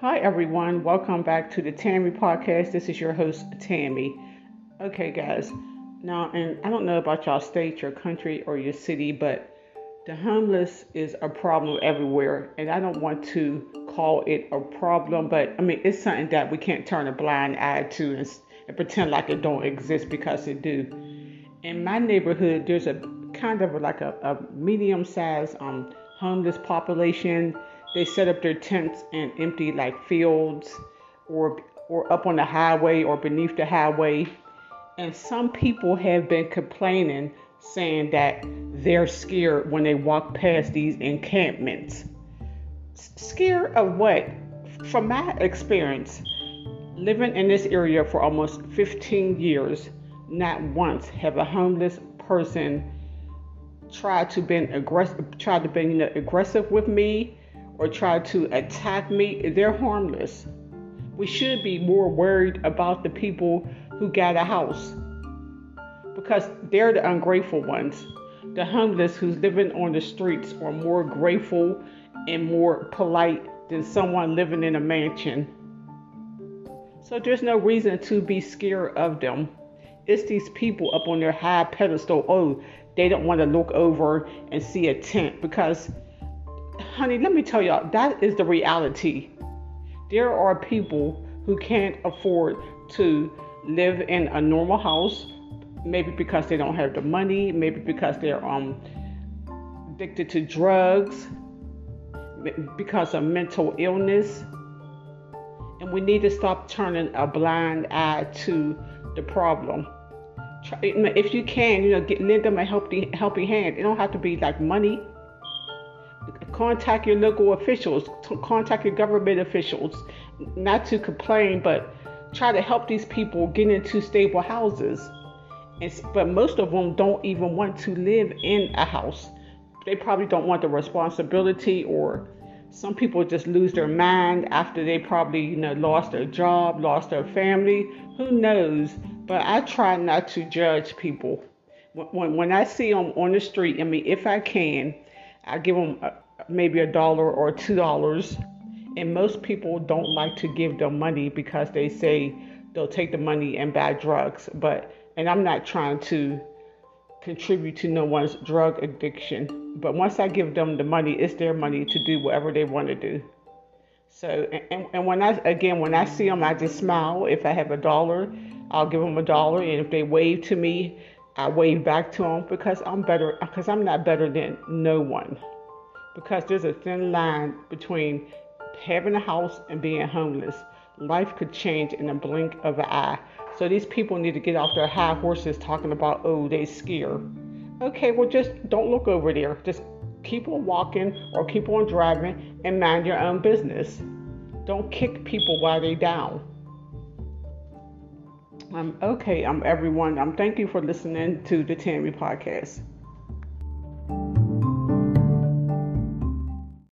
Hi, everyone. Welcome back to the Tammy Podcast. This is your host, Tammy. Okay, guys. Now, and I don't know about y'all state, your country, or your city, but the homeless is a problem everywhere. And I don't want to call it a problem, but I mean, it's something that we can't turn a blind eye to and, and pretend like it don't exist because it do. In my neighborhood, there's a kind of like a, a medium-sized um, homeless population they set up their tents in empty like fields or or up on the highway or beneath the highway. And some people have been complaining saying that they're scared when they walk past these encampments. Scared of what? From my experience, living in this area for almost 15 years, not once have a homeless person tried to be aggressive tried to be you know, aggressive with me or try to attack me, they're harmless. We should be more worried about the people who got a house because they're the ungrateful ones. The homeless who's living on the streets are more grateful and more polite than someone living in a mansion. So there's no reason to be scared of them. It's these people up on their high pedestal. Oh, they don't want to look over and see a tent because honey, let me tell y'all, that is the reality. There are people who can't afford to live in a normal house, maybe because they don't have the money, maybe because they're um addicted to drugs, because of mental illness. And we need to stop turning a blind eye to the problem. If you can, you know, get, lend them a helping helping hand. It don't have to be like money contact your local officials, contact your government officials, not to complain, but try to help these people get into stable houses. And, but most of them don't even want to live in a house. They probably don't want the responsibility, or some people just lose their mind after they probably you know lost their job, lost their family. Who knows? But I try not to judge people. When, when I see them on the street, I mean, if I can, I give them a, uh, maybe a dollar or two dollars. And most people don't like to give them money because they say they'll take the money and buy drugs. But and I'm not trying to contribute to no one's drug addiction. But once I give them the money, it's their money to do whatever they want to do. So and, and when I again when I see them, I just smile. If I have a dollar, I'll give them a dollar, and if they wave to me, I wave back to them because I'm better because I'm not better than no one because there's a thin line between having a house and being homeless. Life could change in a blink of an eye. So these people need to get off their high horses talking about, oh, they scare. Okay, well, just don't look over there. Just keep on walking or keep on driving and mind your own business. Don't kick people while they're down. Um, okay, I'm everyone. Um, thank you for listening to the Tammy podcast.